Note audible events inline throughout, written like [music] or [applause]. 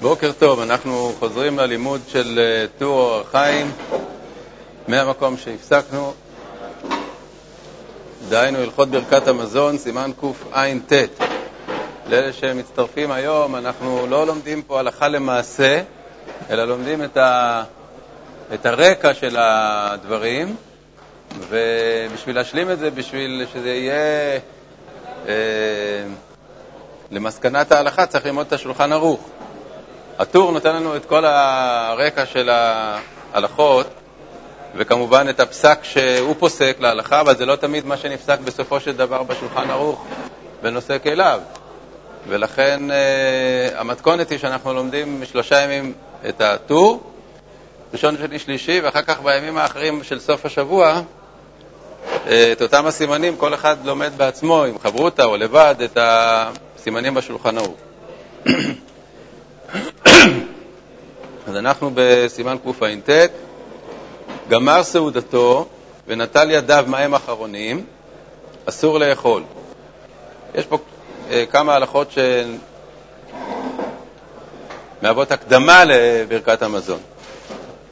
בוקר טוב, אנחנו חוזרים ללימוד של אה, טור אור החיים מהמקום שהפסקנו, דהיינו הלכות ברכת המזון, סימן קע"ט. לאלה שמצטרפים היום, אנחנו לא לומדים פה הלכה למעשה, אלא לומדים את, ה... את הרקע של הדברים, ובשביל להשלים את זה, בשביל שזה יהיה אה, למסקנת ההלכה, צריך ללמוד את השולחן ערוך. הטור נותן לנו את כל הרקע של ההלכות, וכמובן את הפסק שהוא פוסק להלכה, אבל זה לא תמיד מה שנפסק בסופו של דבר בשולחן ערוך בנושא כליו. ולכן uh, המתכונת היא שאנחנו לומדים שלושה ימים את הטור, ראשון, שני, שלישי, ואחר כך בימים האחרים של סוף השבוע, uh, את אותם הסימנים, כל אחד לומד בעצמו, עם חברותא או לבד, את הסימנים בשולחן ערוך. אז אנחנו בסימן קע"ט, גמר סעודתו ונטל ידיו מים אחרונים, אסור לאכול. יש פה אה, כמה הלכות שמהוות הקדמה לברכת המזון.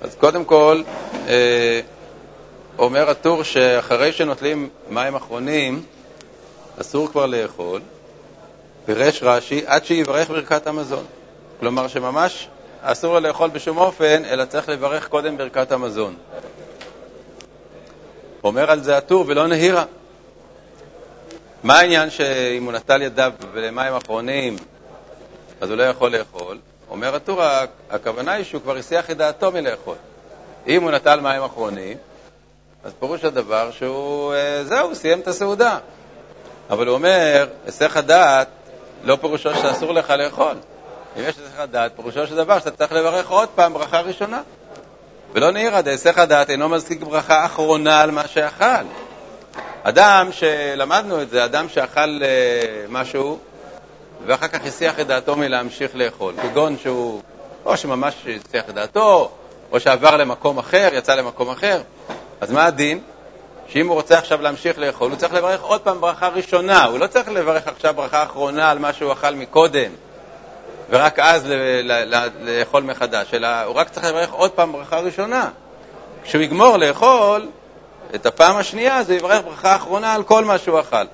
אז קודם כל, אה, אומר הטור שאחרי שנוטלים מים אחרונים, אסור כבר לאכול, פירש רש"י, עד שיברך ברכת המזון. כלומר שממש אסור לו לאכול בשום אופן, אלא צריך לברך קודם ברכת המזון. אומר על זה הטור ולא נהירה. מה העניין שאם הוא נטל ידיו למים אחרונים, אז הוא לא יכול לאכול? אומר הטור, הכוונה היא שהוא כבר הסיח את דעתו מלאכול. אם הוא נטל מים אחרונים, אז פירוש הדבר שהוא, אה, זהו, סיים את הסעודה. אבל הוא אומר, היסח הדעת, לא פירושו שאסור לך לאכול. אם יש היסח הדעת, פירושו של דבר שאתה צריך לברך עוד פעם ברכה ראשונה. ולא נעירא דהיסח הדעת אינו מזכיר ברכה אחרונה על מה שאכל. אדם שלמדנו את זה, אדם שאכל אה, משהו ואחר כך הסיח את דעתו מלהמשיך לאכול, כגון שהוא, או שממש הסיח את דעתו, או שעבר למקום אחר, יצא למקום אחר, אז מה הדין? שאם הוא רוצה עכשיו להמשיך לאכול, הוא צריך לברך עוד פעם ברכה ראשונה, הוא לא צריך לברך עכשיו ברכה אחרונה על מה שהוא אכל מקודם, ורק אז לאכול מחדש, אלא הוא רק צריך לברך עוד פעם ברכה ראשונה. כשהוא יגמור לאכול, את הפעם השנייה זה יברך ברכה אחרונה על כל מה שהוא אכל.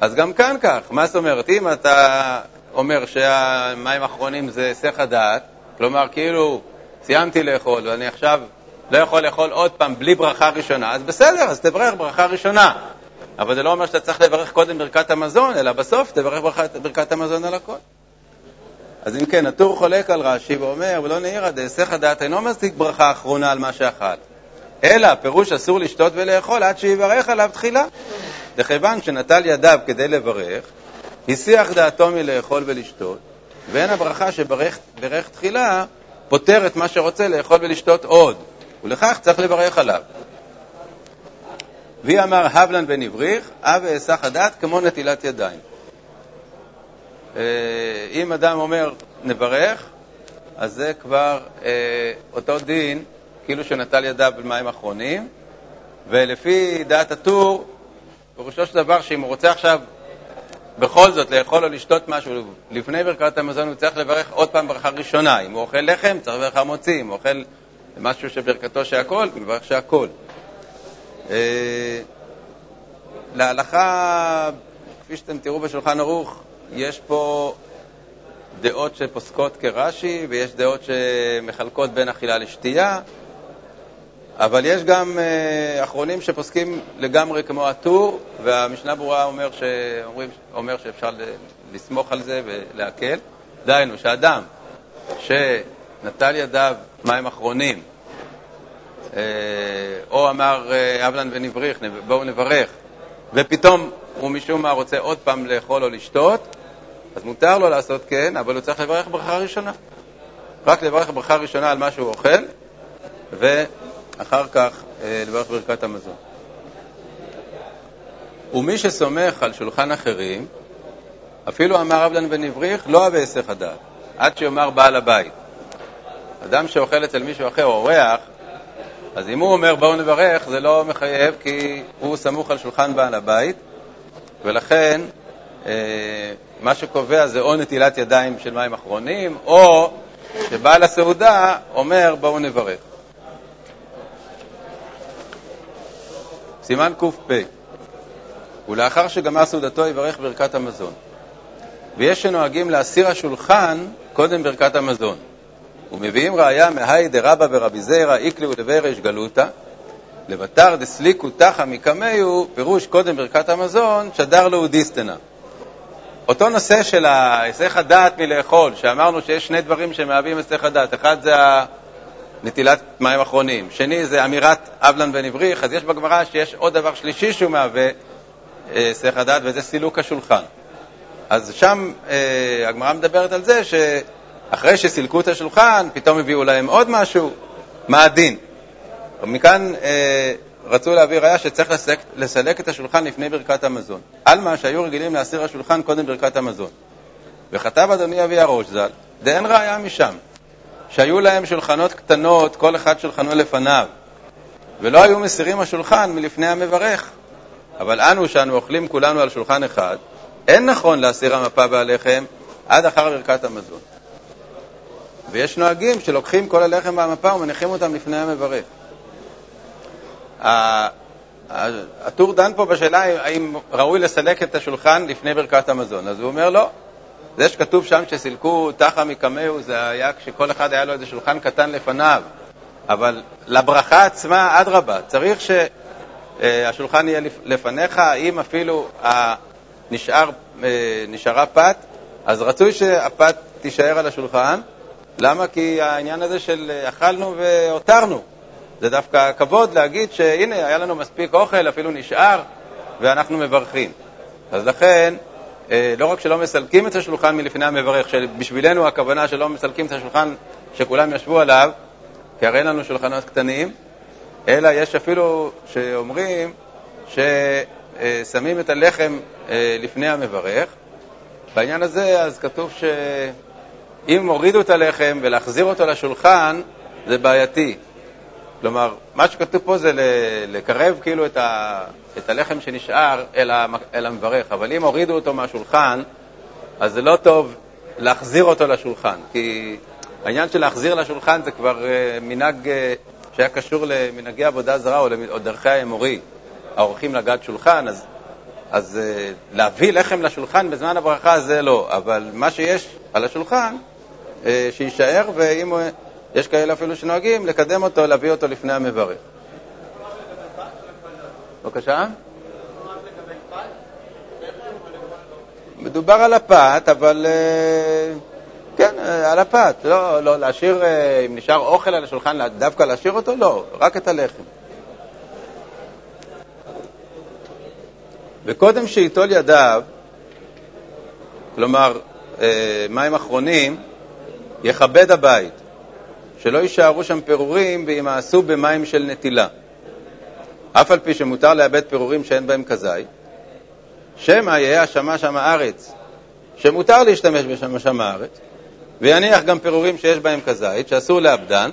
אז גם כאן כך, מה זאת אומרת? אם אתה אומר שהמים האחרונים זה היסח הדעת, כלומר כאילו סיימתי לאכול ואני עכשיו לא יכול לאכול עוד פעם בלי ברכה ראשונה, אז בסדר, אז תברך ברכה ראשונה. אבל זה לא אומר שאתה צריך לברך קודם ברכת המזון, אלא בסוף תברך ברכת, ברכת המזון על הכל. אז אם כן, הטור חולק על רש"י ואומר, ולא נעירא דהיסח הדעת אינו מספיק ברכה אחרונה על מה שאכל. אלא פירוש אסור לשתות ולאכול עד שיברך עליו תחילה. דכיוון שנטל ידיו כדי לברך, הסיח דעתו מלאכול ולשתות, ואין הברכה שברך תחילה פותר את מה שרוצה לאכול ולשתות עוד, ולכך צריך לברך עליו. והיא אמר הבלן בן אבריך, אב ואסח הדעת כמו נטילת ידיים. אה, אם אדם אומר נברך, אז זה כבר אה, אותו דין כאילו שנטל ידיו במים אחרונים, ולפי דעת הטור, פירושו של דבר שאם הוא רוצה עכשיו בכל זאת לאכול או לשתות משהו לפני ברכת המזון, הוא צריך לברך עוד פעם ברכה ראשונה. אם הוא אוכל לחם, צריך לברך המוציא, אם הוא אוכל משהו שברכתו שהכל, הוא מברך שהכל. אה, להלכה, כפי שאתם תראו בשולחן ערוך, יש פה דעות שפוסקות כרש"י, ויש דעות שמחלקות בין אכילה לשתייה. אבל יש גם uh, אחרונים שפוסקים לגמרי כמו הטור, והמשנה ברורה אומר, שאומרים, אומר שאפשר לסמוך על זה ולהקל. דהיינו, שאדם שנטל ידיו מים אחרונים, uh, או אמר uh, אבלן ונבריך, בואו נברך, ופתאום הוא משום מה רוצה עוד פעם לאכול או לשתות, אז מותר לו לעשות כן, אבל הוא צריך לברך ברכה ראשונה. רק לברך ברכה ראשונה על מה שהוא אוכל, ו... אחר כך אה, לברך ברכת המזון. ומי שסומך על שולחן אחרים, אפילו אמר רב דן בן אבריך, לא אהבה היסח הדעת, עד שיאמר בעל הבית. אדם שאוכל אצל מישהו אחר, אורח, אז אם הוא אומר בואו נברך, זה לא מחייב, כי הוא סמוך על שולחן בעל הבית, ולכן מה שקובע זה או נטילת ידיים של מים אחרונים, או שבעל הסעודה אומר בואו נברך. סימן קפ ולאחר שגמר סעודתו יברך ברכת המזון. ויש שנוהגים להסיר השולחן קודם ברכת המזון. ומביאים ראיה מהי דרבא ורבי זיירא איקלי ולבי ריש גלותא, לבתר דסליקו תחא מקמיהו, פירוש קודם ברכת המזון, שדר לו דיסטנה. אותו נושא של היסח הדעת מלאכול, שאמרנו שיש שני דברים שמהווים היסח הדעת, אחד זה נטילת מים אחרונים, שני זה אמירת אבלן בן עבריך, אז יש בגמרא שיש עוד דבר שלישי שהוא מהווה היסח הדעת, וזה סילוק השולחן. אז שם אה, הגמרא מדברת על זה שאחרי שסילקו את השולחן, פתאום הביאו להם עוד משהו, מה הדין? מכאן אה, רצו להביא ראיה שצריך לסלק, לסלק את השולחן לפני ברכת המזון. עלמא שהיו רגילים להסיר השולחן קודם ברכת המזון. וכתב אדוני אבי הראש ז"ל, דאין ראיה משם, שהיו להם שולחנות קטנות, כל אחד שולחנו לפניו, ולא היו מסירים השולחן מלפני המברך. אבל אנו, שאנו אוכלים כולנו על שולחן אחד, אין נכון להסיר המפה והלחם עד אחר ברכת המזון. ויש נוהגים שלוקחים כל הלחם והמפה ומניחים אותם לפני המברך. הטור דן פה בשאלה האם ראוי לסלק את השולחן לפני ברכת המזון. אז הוא אומר לא. זה שכתוב שם שסילקו תחא מקמהו, זה היה כשכל אחד היה לו איזה שולחן קטן לפניו. אבל לברכה עצמה, אדרבה, צריך שהשולחן יהיה לפניך, אם אפילו נשאר, אה, נשארה פת, אז רצוי שהפת תישאר על השולחן. למה? כי העניין הזה של אה, אכלנו והותרנו. זה דווקא כבוד להגיד שהנה, היה לנו מספיק אוכל, אפילו נשאר, ואנחנו מברכים. אז לכן, אה, לא רק שלא מסלקים את השולחן מלפני המברך, שבשבילנו הכוונה שלא מסלקים את השולחן שכולם ישבו עליו, כי הרי אין לנו שולחנות קטנים, אלא יש אפילו שאומרים ששמים את הלחם אה, לפני המברך. בעניין הזה אז כתוב שאם הורידו את הלחם ולהחזיר אותו לשולחן, זה בעייתי. כלומר, מה שכתוב פה זה לקרב כאילו את, ה, את הלחם שנשאר אל, ה, אל המברך, אבל אם הורידו אותו מהשולחן, אז זה לא טוב להחזיר אותו לשולחן, כי העניין של להחזיר לשולחן זה כבר uh, מנהג uh, שהיה קשור למנהגי עבודה זרה או, או דרכי האמורי, האורחים לגעת שולחן, אז, אז uh, להביא לחם לשולחן בזמן הברכה זה לא, אבל מה שיש על השולחן, uh, שיישאר, ואם הוא... יש כאלה אפילו שנוהגים לקדם אותו, להביא אותו לפני המברך. בבקשה? מדובר על הפת, אבל אה, כן, אה, על הפת. לא, לא, להשאיר, אה, אם נשאר אוכל על השולחן, דווקא להשאיר אותו? לא, רק את הלחם. וקודם שייטול ידיו, כלומר, מים אחרונים, יכבד הבית. שלא יישארו שם פירורים וימאסו במים של נטילה. אף על פי שמותר לאבד פירורים שאין בהם כזית, שמא יהיה השמה שם הארץ, שמותר להשתמש בשמה שם הארץ, ויניח גם פירורים שיש בהם כזית, שאסור לאבדן,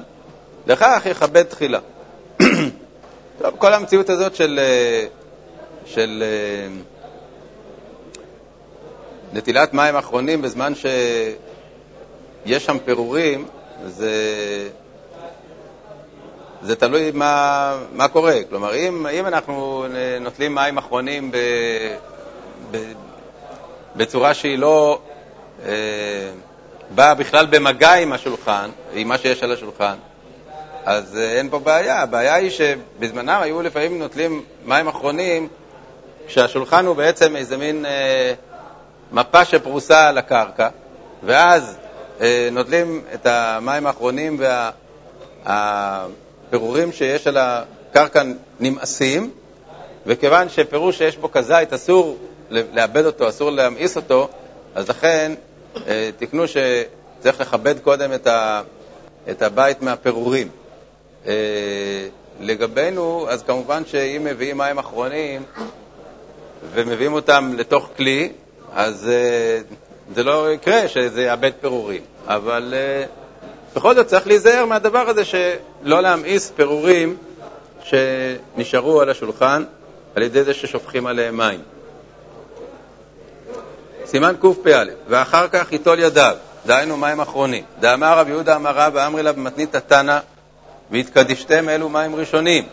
לכך יכבד תחילה. [clears throat] טוב, כל המציאות הזאת של, אה, של אה, נטילת מים אחרונים בזמן שיש שם פירורים, זה, זה תלוי מה, מה קורה. כלומר, אם, אם אנחנו נוטלים מים אחרונים ב, ב, בצורה שהיא לא אה, באה בכלל במגע עם השולחן, עם מה שיש על השולחן, אז אה, אין פה בעיה. הבעיה היא שבזמנם היו לפעמים נוטלים מים אחרונים כשהשולחן הוא בעצם איזה מין אה, מפה שפרוסה על הקרקע, ואז נוטלים את המים האחרונים והפירורים שיש על הקרקע נמאסים, וכיוון שפירוש שיש בו כזית אסור לאבד אותו, אסור להמאיס אותו, אז לכן אה, תקנו שצריך לכבד קודם את, ה, את הבית מהפירורים. אה, לגבינו, אז כמובן שאם מביאים מים אחרונים ומביאים אותם לתוך כלי, אז זה לא יקרה שזה יאבד פירורים. אבל uh, בכל זאת צריך להיזהר מהדבר הזה שלא להמאיס פירורים שנשארו על השולחן על ידי זה ששופכים עליהם מים. סימן קפ"א, ואחר כך ייטול ידיו, דהיינו מים אחרונים. דאמר רב יהודה אמר רב ואמרי לה במתנית התנא, והתקדישתם אלו מים ראשונים,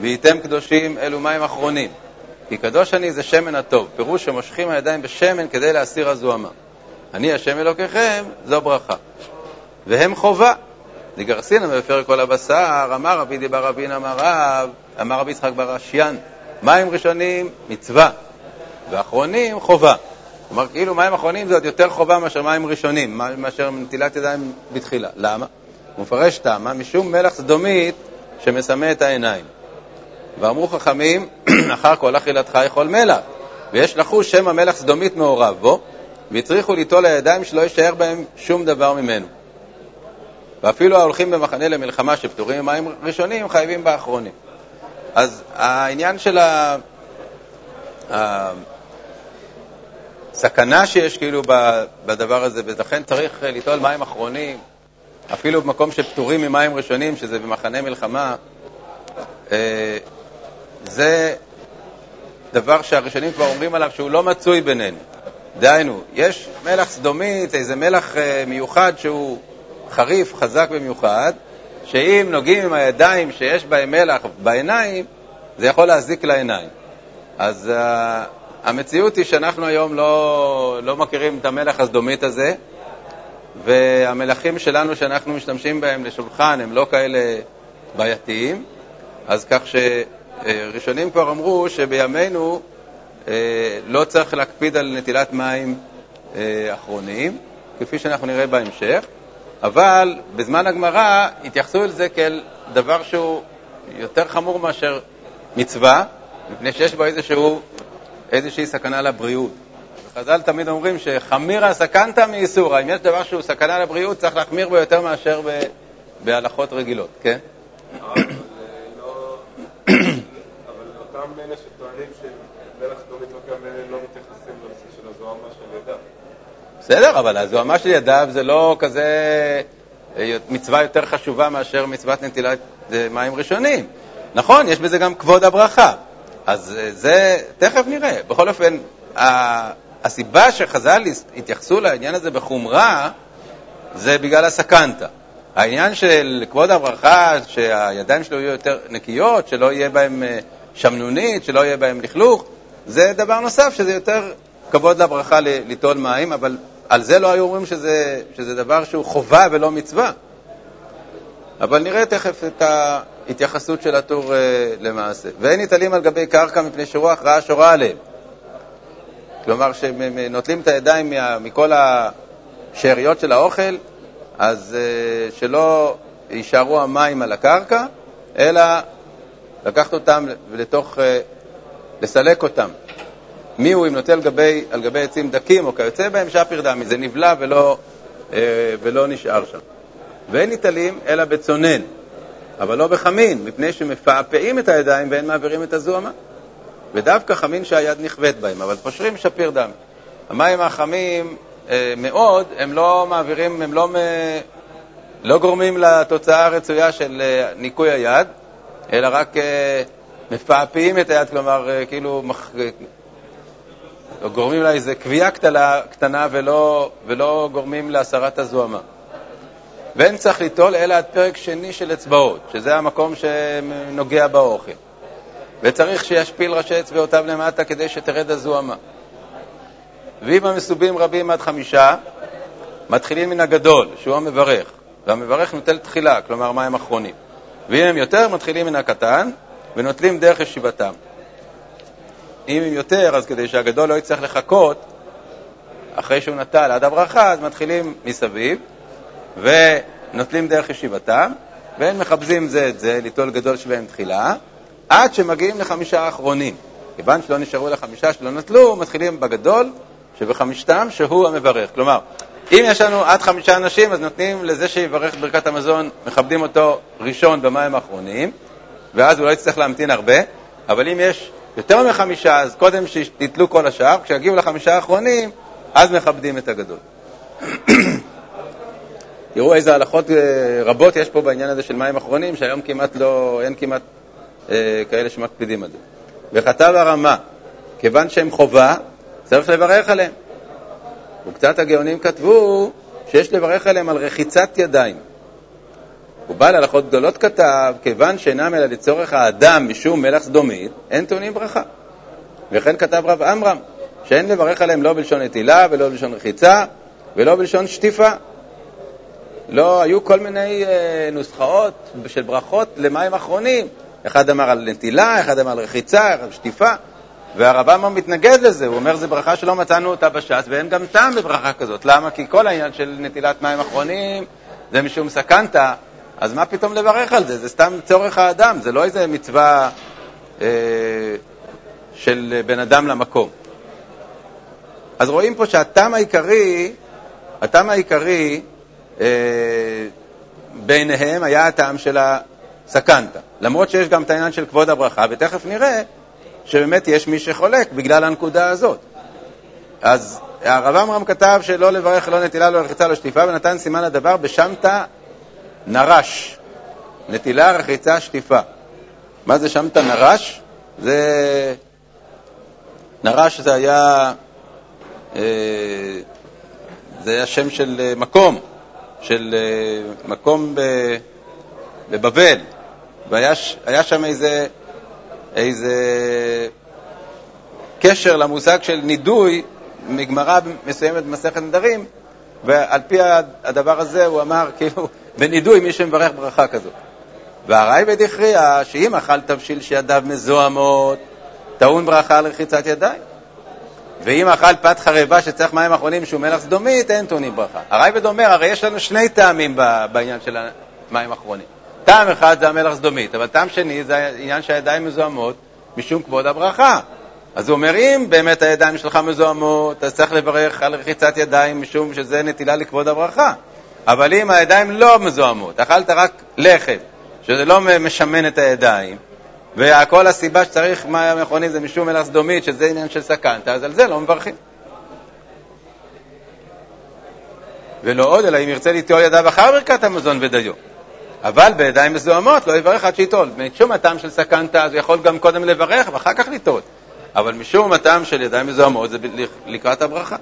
והייתם קדושים אלו מים אחרונים. כי קדוש אני זה שמן הטוב, פירוש שמושכים הידיים בשמן כדי להסיר הזוהמה. אני השם אלוקיכם, זו ברכה. והם חובה. דגרסינא בפרק כל הבשר, אמר רבי דיבר רבין אמר רב, אמר רבי יצחק בר אשיין, מים ראשונים מצווה, ואחרונים חובה. כלומר, כאילו מים אחרונים זה עוד יותר חובה מאשר מים ראשונים, מאשר נטילת ידיים בתחילה. למה? הוא מפרש תמה, משום מלח סדומית שמסמא את העיניים. ואמרו חכמים, [clears throat] אחר כל אכילתך יכול מלח, ויש לחוש שם המלח סדומית מעורב בו, והצריכו ליטול לידיים שלא יישאר בהם שום דבר ממנו. ואפילו ההולכים במחנה למלחמה שפטורים ממים ראשונים חייבים באחרונים. אז העניין של הסכנה שיש כאילו בדבר הזה, ולכן צריך ליטול מים אחרונים, אפילו במקום שפטורים ממים ראשונים, שזה במחנה מלחמה, אה, זה דבר שהראשונים כבר אומרים עליו שהוא לא מצוי בינינו. דהיינו, יש מלח סדומית, איזה מלח אה, מיוחד שהוא חריף, חזק במיוחד, שאם נוגעים עם הידיים שיש בהם מלח בעיניים, זה יכול להזיק לעיניים. אז uh, המציאות היא שאנחנו היום לא, לא מכירים את המלח הסדומית הזה, והמלחים שלנו שאנחנו משתמשים בהם לשולחן הם לא כאלה בעייתיים, אז כך שראשונים כבר אמרו שבימינו אה, לא צריך להקפיד על נטילת מים אה, אחרונים, כפי שאנחנו נראה בהמשך, אבל בזמן הגמרא התייחסו אל זה כאל דבר שהוא יותר חמור מאשר מצווה, מפני שיש בו איזשהו, איזושהי סכנה לבריאות. חז"ל תמיד אומרים שחמירא סכנתא מאיסורא, אם יש דבר שהוא סכנה לבריאות, צריך להחמיר בו יותר מאשר ב, בהלכות רגילות, כן? אותם אלה שטוענים שמלך סדומית לא מתייחסים לנושא של הזוהמה של ידיו. בסדר, אבל הזוהמה של ידיו זה לא כזה אה, מצווה יותר חשובה מאשר מצוות נטילת אה, מים ראשונים. נכון, יש בזה גם כבוד הברכה. אז אה, זה, תכף נראה. בכל אופן, הסיבה שחז"ל התייחסו לעניין הזה בחומרה זה בגלל הסקנטה. העניין של כבוד הברכה, שהידיים שלו יהיו יותר נקיות, שלא יהיה בהם שמנונית, שלא יהיה בהם לכלוך, זה דבר נוסף, שזה יותר כבוד לברכה ליטול מים, אבל על זה לא היו אומרים שזה, שזה דבר שהוא חובה ולא מצווה. אבל נראה תכף את ההתייחסות של הטור uh, למעשה. ואין ניטלים על גבי קרקע מפני שרוח רעה שורה עליהם. כלומר, שנוטלים את הידיים מכל השאריות של האוכל, אז uh, שלא יישארו המים על הקרקע, אלא לקחת אותם לתוך, uh, לסלק אותם. מי הוא אם נוטל גבי, על גבי עצים דקים או כיוצא בהם, שפיר דמי, זה נבלע ולא, uh, ולא נשאר שם. ואין ניטלים אלא בצונן, אבל לא בחמין, מפני שמפעפעים את הידיים ואין מעבירים את הזוהמה. ודווקא חמין שהיד נכווית בהם, אבל פושרים שפיר דם. המים החמים אה, מאוד, הם לא מעבירים, הם לא, מ... לא גורמים לתוצאה הרצויה של אה, ניקוי היד, אלא רק אה, מפעפעים את היד, כלומר, אה, כאילו, מח... אה, גורמים לה איזו קביעה קטנה, קטנה ולא, ולא גורמים להסרת הזוהמה. ואין צריך ליטול אלא עד פרק שני של אצבעות, שזה המקום שנוגע באוכל. וצריך שישפיל ראשי אצבעותיו למטה כדי שתרד הזוהמה. ואם המסובים רבים עד חמישה, מתחילים מן הגדול, שהוא המברך, והמברך נוטל תחילה, כלומר מים אחרונים. ואם הם יותר, מתחילים מן הקטן, ונוטלים דרך ישיבתם. אם הם יותר, אז כדי שהגדול לא יצטרך לחכות, אחרי שהוא נטל עד הברכה, אז מתחילים מסביב, ונוטלים דרך ישיבתם, והם מכבזים זה את זה, ליטול גדול שבהם תחילה, עד שמגיעים לחמישה האחרונים. כיוון שלא נשארו לחמישה שלא נטלו, מתחילים בגדול שבחמישתם, שהוא המברך. כלומר, אם יש לנו עד חמישה אנשים, אז נותנים לזה שיברך ברכת המזון, מכבדים אותו ראשון במים האחרונים, ואז הוא לא יצטרך להמתין הרבה, אבל אם יש יותר מחמישה, אז קודם שיתלו כל השאר, כשיגיעו לחמישה האחרונים, אז מכבדים את הגדול. [coughs] תראו איזה הלכות אה, רבות יש פה בעניין הזה של מים אחרונים, שהיום כמעט לא, אין כמעט אה, כאלה שמקפידים על זה. וכתב הרמה, כיוון שהם חובה, צריך לברך עליהם. וקצת הגאונים כתבו שיש לברך עליהם על רחיצת ידיים. ובעל הלכות גדולות כתב, כיוון שאינם אלא לצורך האדם משום מלח סדומית, אין טעונים ברכה. וכן כתב רב עמרם, שאין לברך עליהם לא בלשון נטילה ולא בלשון רחיצה ולא בלשון שטיפה. לא, היו כל מיני אה, נוסחאות של ברכות למים אחרונים. אחד אמר על נטילה, אחד אמר על רחיצה, אחד על שטיפה, והרב עמרם מתנגד לזה, הוא אומר, זו ברכה שלא מצאנו אותה בש"ס, ואין גם טעם בברכה כזאת. למה? כי כל העניין של נטילת מים אחרונים זה משום סכנתא, אז מה פתאום לברך על זה? זה סתם צורך האדם, זה לא איזה מצווה אה, של בן אדם למקום. אז רואים פה שהטעם העיקרי, הטעם העיקרי אה, ביניהם היה הטעם של הסקנטה. למרות שיש גם את העניין של כבוד הברכה, ותכף נראה שבאמת יש מי שחולק בגלל הנקודה הזאת. אז הרב עמרם כתב שלא לברך, לא נטילה, לא רחיצה, לא שטיפה, ונתן סימן לדבר בשמתא נרש. נטילה, רחיצה, שטיפה. מה זה שמתא נרש? זה... נרש זה היה... אה, זה היה שם של אה, מקום, של אה, מקום בבבל, והיה שם איזה, איזה קשר למושג של נידוי מגמרא מסוימת במסכת נדרים, ועל פי הדבר הזה הוא אמר, [laughs] כאילו, בנידוי מי שמברך ברכה כזאת. והרייבד הכריע שאם אכל תבשיל שידיו מזוהמות, טעון ברכה על רחיצת ידיים. ואם אכל פת חרבה שצריך מים אחרונים שהוא מלח סדומית, אין טעונים ברכה. הרייבד אומר, הרי יש לנו שני טעמים בעניין של המים האחרונים. טעם אחד זה המלח סדומית, אבל טעם שני זה העניין שהידיים מזוהמות משום כבוד הברכה. אז הוא אומר, אם באמת הידיים שלך מזוהמות, אז צריך לברך על רחיצת ידיים משום שזה נטילה לכבוד הברכה. אבל אם הידיים לא מזוהמות, אכלת רק לחם, שזה לא משמן את הידיים, וכל הסיבה שצריך מים מכונים זה משום מלח סדומית, שזה עניין של סכנתא, אז על זה לא מברכים. ולא עוד, אלא אם ירצה ליטול ידיו אחר ברכת המזון ודיו. אבל בידיים מזוהמות לא יברך עד שיטול. משום הטעם של סכנתא, אז הוא יכול גם קודם לברך ואחר כך ליטול. אבל משום הטעם של ידיים מזוהמות זה לקראת הברכה.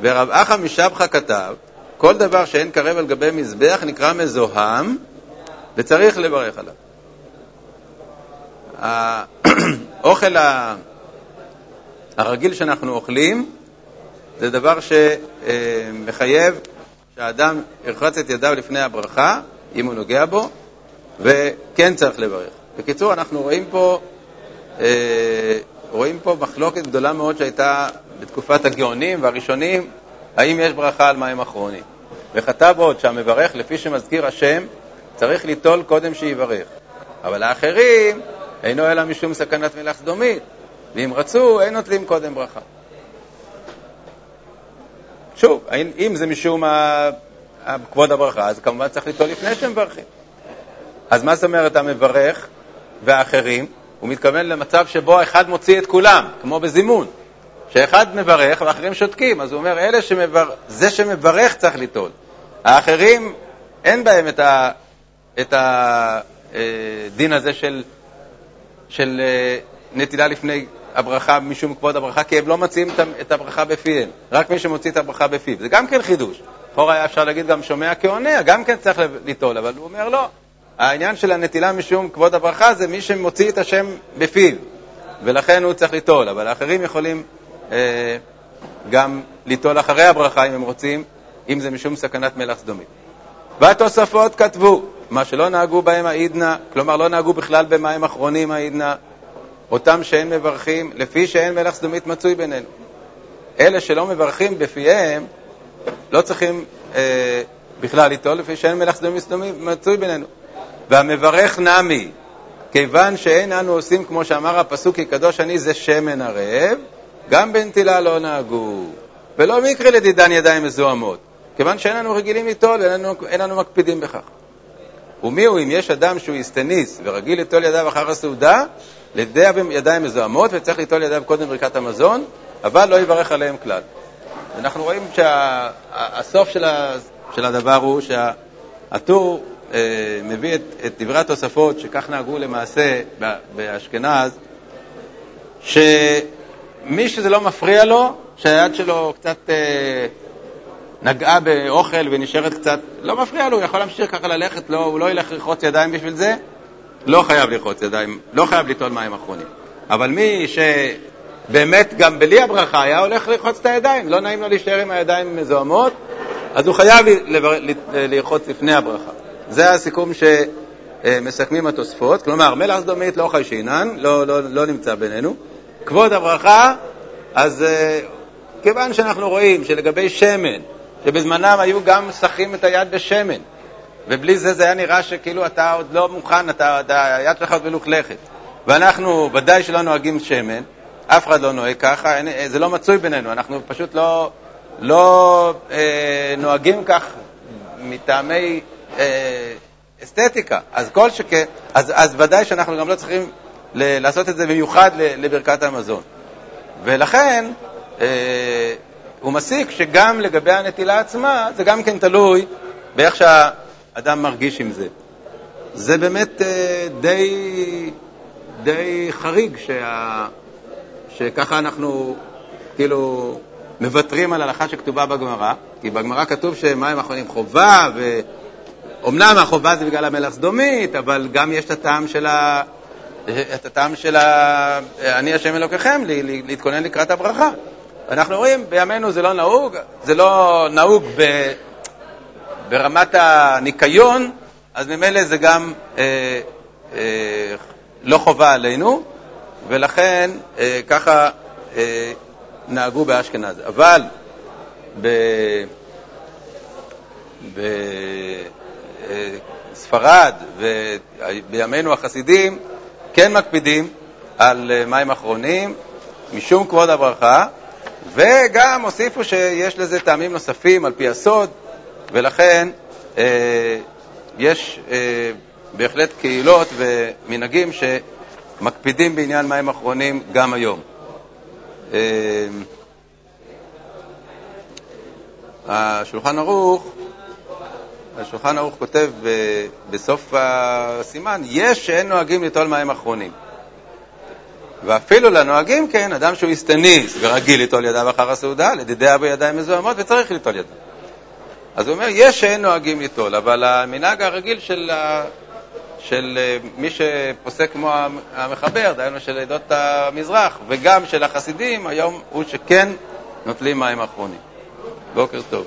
ורב אחא משבחה כתב, כל דבר שאין קרב על גבי מזבח נקרא מזוהם וצריך לברך עליו. האוכל [clears throat] הרגיל שאנחנו אוכלים זה דבר שמחייב שהאדם ירחץ את ידיו לפני הברכה, אם הוא נוגע בו, וכן צריך לברך. בקיצור, אנחנו רואים פה, אה, רואים פה מחלוקת גדולה מאוד שהייתה בתקופת הגאונים והראשונים, האם יש ברכה על מים אחרונים. וכתב עוד שהמברך, לפי שמזכיר השם, צריך ליטול קודם שיברך. אבל האחרים, אינו אלא משום סכנת מלח סדומית, ואם רצו, אין נוטלים קודם ברכה. שוב, אם זה משום כבוד הברכה, אז כמובן צריך ליטול לפני שמברכים. אז מה זאת אומרת המברך והאחרים? הוא מתכוון למצב שבו אחד מוציא את כולם, כמו בזימון, שאחד מברך ואחרים שותקים. אז הוא אומר, אלה שמבר... זה שמברך צריך ליטול. האחרים, אין בהם את, ה... את הדין הזה של, של אה, נטילה לפני הברכה משום כבוד הברכה, כי הם לא מוציאים את הברכה בפיהם, רק מי שמוציא את הברכה בפיו. זה גם כן חידוש. לכאורה היה אפשר להגיד גם שומע כעונה, גם כן צריך ליטול, אבל הוא אומר לא. העניין של הנטילה משום כבוד הברכה זה מי שמוציא את השם בפיו, ולכן הוא צריך ליטול, אבל האחרים יכולים אה, גם ליטול אחרי הברכה אם הם רוצים, אם זה משום סכנת מלח סדומית. והתוספות כתבו, מה שלא נהגו בהם העידנא, כלומר לא נהגו בכלל במים אחרונים העידנא, אותם שאין מברכים, לפי שאין מלח סדומית מצוי בינינו. אלה שלא מברכים בפיהם, לא צריכים אה, בכלל ליטול, לפי שאין מלח סדומית מצוי בינינו. והמברך נמי, כיוון שאין אנו עושים, כמו שאמר הפסוק, כי קדוש אני זה שמן ערב, גם בנטילה לא נהגו. ולא מקרה לדידן ידיים מזוהמות, כיוון שאין לנו רגילים ליטול ואין לנו מקפידים בכך. ומי הוא אם יש אדם שהוא איסטניס ורגיל ליטול ידיו אחר הסעודה, לידי ידיים מזוהמות וצריך ליטול ידיו קודם ברכת המזון, אבל לא יברך עליהם כלל. אנחנו רואים שהסוף שה, של הדבר הוא שהטור אה, מביא את, את דברי התוספות, שכך נהגו למעשה באשכנז, שמי שזה לא מפריע לו, שהיד שלו קצת אה, נגעה באוכל ונשארת קצת, לא מפריע לו, הוא יכול להמשיך ככה ללכת, לא, הוא לא ילך לרחוץ ידיים בשביל זה, לא חייב לרחוץ ידיים, לא חייב ליטול מים אחרונים. אבל מי שבאמת גם בלי הברכה היה הולך לרחוץ את הידיים, לא נעים לו להישאר עם הידיים מזוהמות, אז הוא חייב לרחוץ לפני הברכה. זה הסיכום שמסכמים התוספות, כלומר מלח סדומית לא חיישינן, לא, לא, לא נמצא בינינו. כבוד הברכה, אז אה, כיוון שאנחנו רואים שלגבי שמן, שבזמנם היו גם שחים את היד בשמן, ובלי זה זה היה נראה שכאילו אתה עוד לא מוכן, אתה, אתה, היד שלך עוד מלוכלכת. ואנחנו ודאי שלא נוהגים שמן, אף אחד לא נוהג ככה, אין, זה לא מצוי בינינו, אנחנו פשוט לא, לא אה, נוהגים כך מטעמי אה, אסתטיקה. אז כל שכן, אז, אז ודאי שאנחנו גם לא צריכים ל- לעשות את זה במיוחד לברכת המזון. ולכן, אה, הוא מסיק שגם לגבי הנטילה עצמה, זה גם כן תלוי באיך שהאדם מרגיש עם זה. זה באמת אה, די, די חריג שה, שככה אנחנו כאילו מוותרים על הלכה שכתובה בגמרא, כי בגמרא כתוב שמים אחרונים חובה, ואומנם החובה זה בגלל המלח סדומית, אבל גם יש את הטעם של ה... את הטעם של ה... אני השם אלוקיכם, להתכונן לקראת הברכה. אנחנו רואים, בימינו זה לא נהוג, זה לא נהוג ב... ברמת הניקיון, אז ממילא זה גם אה, אה, לא חובה עלינו, ולכן אה, ככה אה, נהגו באשכנז. אבל בספרד ובימינו החסידים כן מקפידים על אה, מים אחרונים משום כבוד הברכה, וגם הוסיפו שיש לזה טעמים נוספים על פי הסוד, ולכן אה, יש אה, בהחלט קהילות ומנהגים שמקפידים בעניין מים אחרונים גם היום. אה, השולחן ערוך, השולחן ערוך כותב בסוף הסימן, יש שאין נוהגים ליטול מים אחרונים. ואפילו לנוהגים כן, אדם שהוא הסתניס ורגיל ליטול ידיו אחר הסעודה, לדידיה בידיים מזוהמות וצריך ליטול ידיו. אז הוא אומר, יש שאין נוהגים ליטול, אבל המנהג הרגיל של, של אה, מי שפוסק כמו המחבר, דהיינו של עדות המזרח, וגם של החסידים, היום הוא שכן נוטלים מים אחרונים. בוקר טוב.